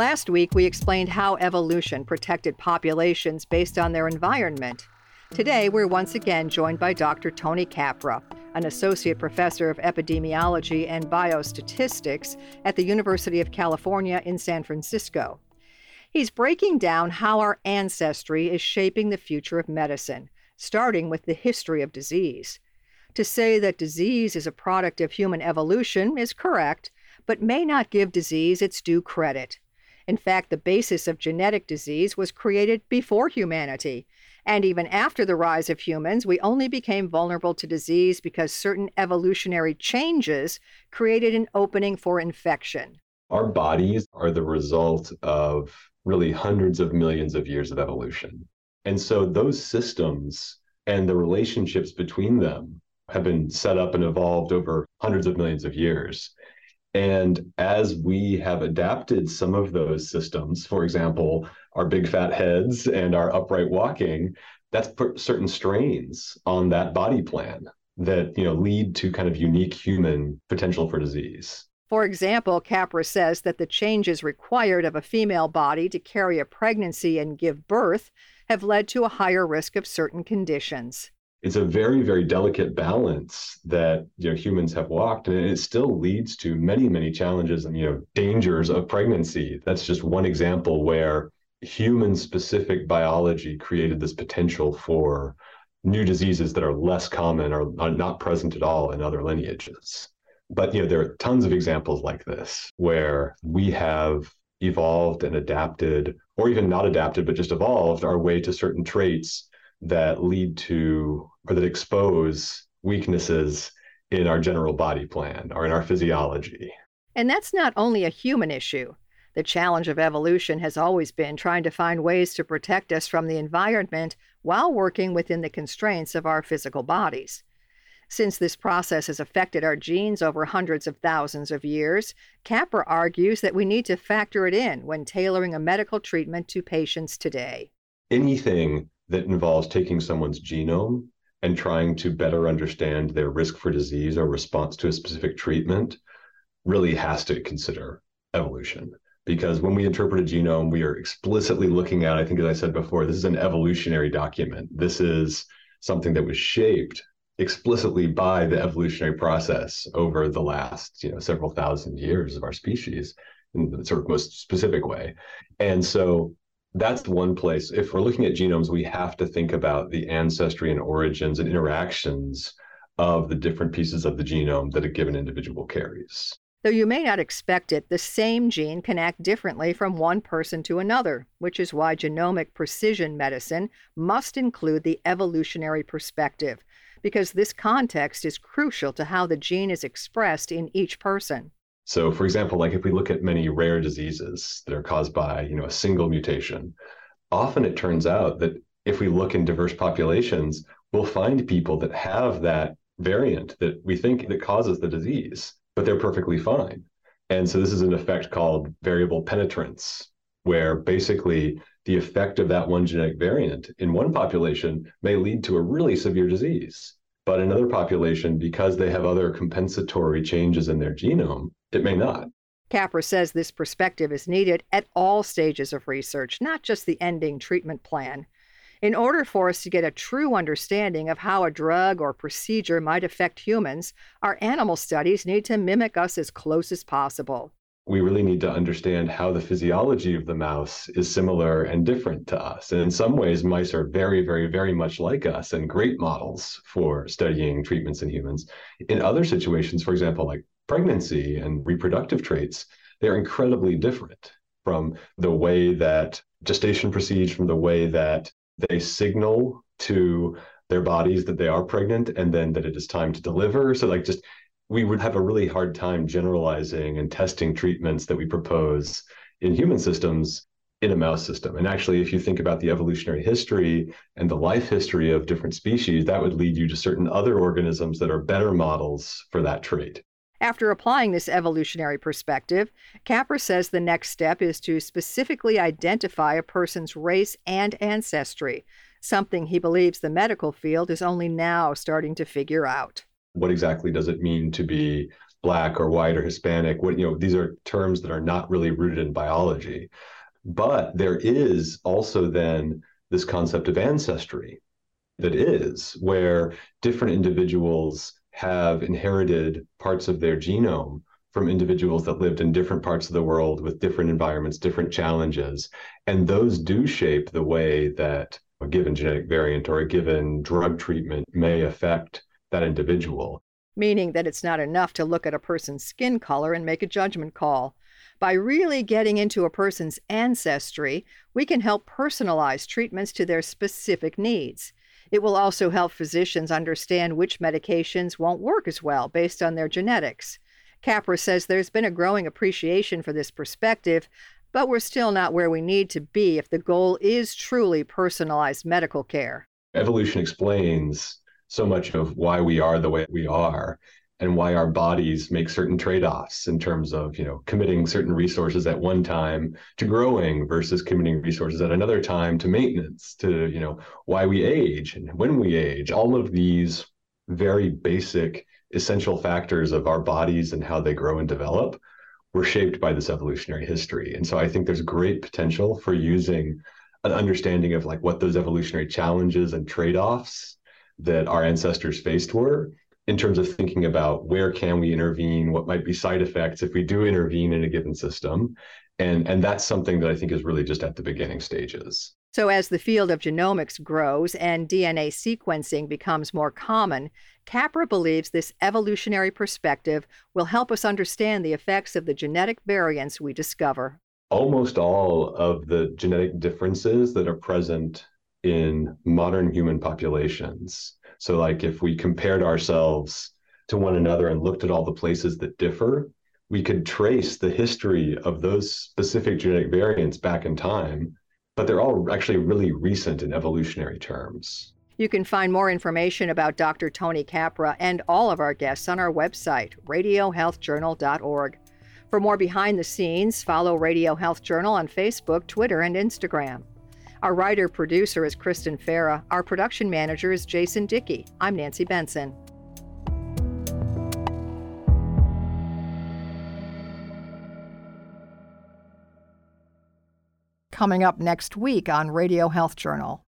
Last week, we explained how evolution protected populations based on their environment. Today, we're once again joined by Dr. Tony Capra, an associate professor of epidemiology and biostatistics at the University of California in San Francisco. He's breaking down how our ancestry is shaping the future of medicine, starting with the history of disease. To say that disease is a product of human evolution is correct, but may not give disease its due credit. In fact, the basis of genetic disease was created before humanity. And even after the rise of humans, we only became vulnerable to disease because certain evolutionary changes created an opening for infection. Our bodies are the result of really hundreds of millions of years of evolution. And so those systems and the relationships between them have been set up and evolved over hundreds of millions of years. And as we have adapted some of those systems, for example, our big fat heads and our upright walking, that's put certain strains on that body plan that you know lead to kind of unique human potential for disease. For example, Capra says that the changes required of a female body to carry a pregnancy and give birth have led to a higher risk of certain conditions it's a very very delicate balance that you know humans have walked and it still leads to many many challenges and you know dangers of pregnancy. That's just one example where human specific biology created this potential for new diseases that are less common or are not present at all in other lineages. But you know there are tons of examples like this where we have evolved and adapted or even not adapted but just evolved our way to certain traits that lead to or that expose weaknesses in our general body plan or in our physiology. And that's not only a human issue. The challenge of evolution has always been trying to find ways to protect us from the environment while working within the constraints of our physical bodies. Since this process has affected our genes over hundreds of thousands of years, Capra argues that we need to factor it in when tailoring a medical treatment to patients today. Anything that involves taking someone's genome and trying to better understand their risk for disease or response to a specific treatment really has to consider evolution. Because when we interpret a genome, we are explicitly looking at, I think, as I said before, this is an evolutionary document. This is something that was shaped explicitly by the evolutionary process over the last, you know, several thousand years of our species in the sort of most specific way. And so that's one place. If we're looking at genomes, we have to think about the ancestry and origins and interactions of the different pieces of the genome that a given individual carries. Though you may not expect it, the same gene can act differently from one person to another, which is why genomic precision medicine must include the evolutionary perspective, because this context is crucial to how the gene is expressed in each person. So, for example, like if we look at many rare diseases that are caused by, you know, a single mutation, often it turns out that if we look in diverse populations, we'll find people that have that variant that we think that causes the disease, but they're perfectly fine. And so this is an effect called variable penetrance, where basically the effect of that one genetic variant in one population may lead to a really severe disease. But in another population, because they have other compensatory changes in their genome, it may not. Capra says this perspective is needed at all stages of research, not just the ending treatment plan. In order for us to get a true understanding of how a drug or procedure might affect humans, our animal studies need to mimic us as close as possible. We really need to understand how the physiology of the mouse is similar and different to us. And in some ways, mice are very, very, very much like us and great models for studying treatments in humans. In other situations, for example, like pregnancy and reproductive traits, they're incredibly different from the way that gestation proceeds, from the way that they signal to their bodies that they are pregnant and then that it is time to deliver. So, like, just we would have a really hard time generalizing and testing treatments that we propose in human systems in a mouse system. And actually, if you think about the evolutionary history and the life history of different species, that would lead you to certain other organisms that are better models for that trait. After applying this evolutionary perspective, Capra says the next step is to specifically identify a person's race and ancestry, something he believes the medical field is only now starting to figure out. What exactly does it mean to be black or white or Hispanic? What you know, these are terms that are not really rooted in biology. But there is also then this concept of ancestry that is where different individuals have inherited parts of their genome from individuals that lived in different parts of the world with different environments, different challenges. And those do shape the way that a given genetic variant or a given drug treatment may affect that individual. Meaning that it's not enough to look at a person's skin color and make a judgment call. By really getting into a person's ancestry, we can help personalize treatments to their specific needs. It will also help physicians understand which medications won't work as well based on their genetics. Capra says there's been a growing appreciation for this perspective, but we're still not where we need to be if the goal is truly personalized medical care. Evolution explains so much of why we are the way we are and why our bodies make certain trade-offs in terms of you know committing certain resources at one time to growing versus committing resources at another time to maintenance to you know why we age and when we age. All of these very basic essential factors of our bodies and how they grow and develop were shaped by this evolutionary history. And so i think there's great potential for using an understanding of like what those evolutionary challenges and trade-offs that our ancestors faced were in terms of thinking about where can we intervene, what might be side effects if we do intervene in a given system. And, and that's something that I think is really just at the beginning stages. So, as the field of genomics grows and DNA sequencing becomes more common, Capra believes this evolutionary perspective will help us understand the effects of the genetic variants we discover. Almost all of the genetic differences that are present in modern human populations so, like, if we compared ourselves to one another and looked at all the places that differ, we could trace the history of those specific genetic variants back in time, but they're all actually really recent in evolutionary terms. You can find more information about Dr. Tony Capra and all of our guests on our website, radiohealthjournal.org. For more behind the scenes, follow Radio Health Journal on Facebook, Twitter, and Instagram. Our writer producer is Kristen Farah. Our production manager is Jason Dickey. I'm Nancy Benson. Coming up next week on Radio Health Journal.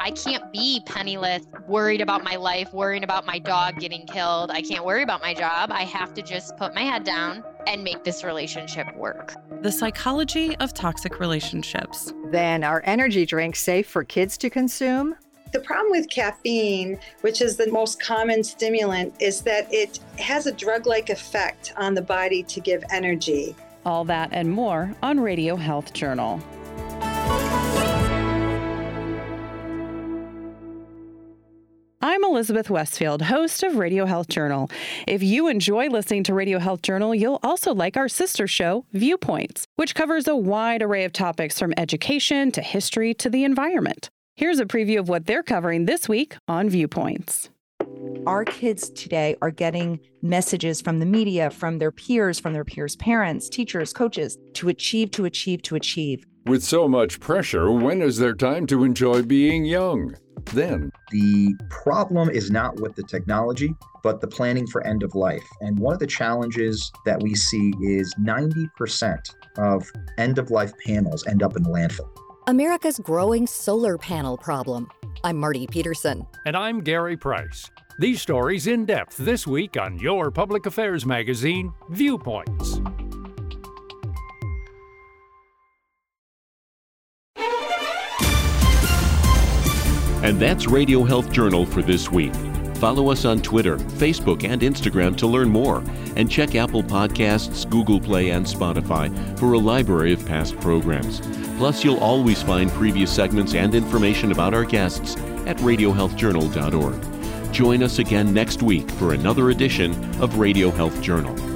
I can't be penniless, worried about my life, worrying about my dog getting killed. I can't worry about my job. I have to just put my head down and make this relationship work. The psychology of toxic relationships. Then, are energy drinks safe for kids to consume? The problem with caffeine, which is the most common stimulant, is that it has a drug like effect on the body to give energy. All that and more on Radio Health Journal. I'm Elizabeth Westfield, host of Radio Health Journal. If you enjoy listening to Radio Health Journal, you'll also like our sister show, Viewpoints, which covers a wide array of topics from education to history to the environment. Here's a preview of what they're covering this week on Viewpoints. Our kids today are getting messages from the media, from their peers, from their peers' parents, teachers, coaches to achieve, to achieve, to achieve. With so much pressure, when is there time to enjoy being young? Then, the problem is not with the technology, but the planning for end of life. And one of the challenges that we see is 90% of end of life panels end up in the landfill. America's growing solar panel problem. I'm Marty Peterson. And I'm Gary Price. These stories in depth this week on your public affairs magazine, Viewpoints. And that's Radio Health Journal for this week. Follow us on Twitter, Facebook, and Instagram to learn more, and check Apple Podcasts, Google Play, and Spotify for a library of past programs. Plus, you'll always find previous segments and information about our guests at radiohealthjournal.org. Join us again next week for another edition of Radio Health Journal.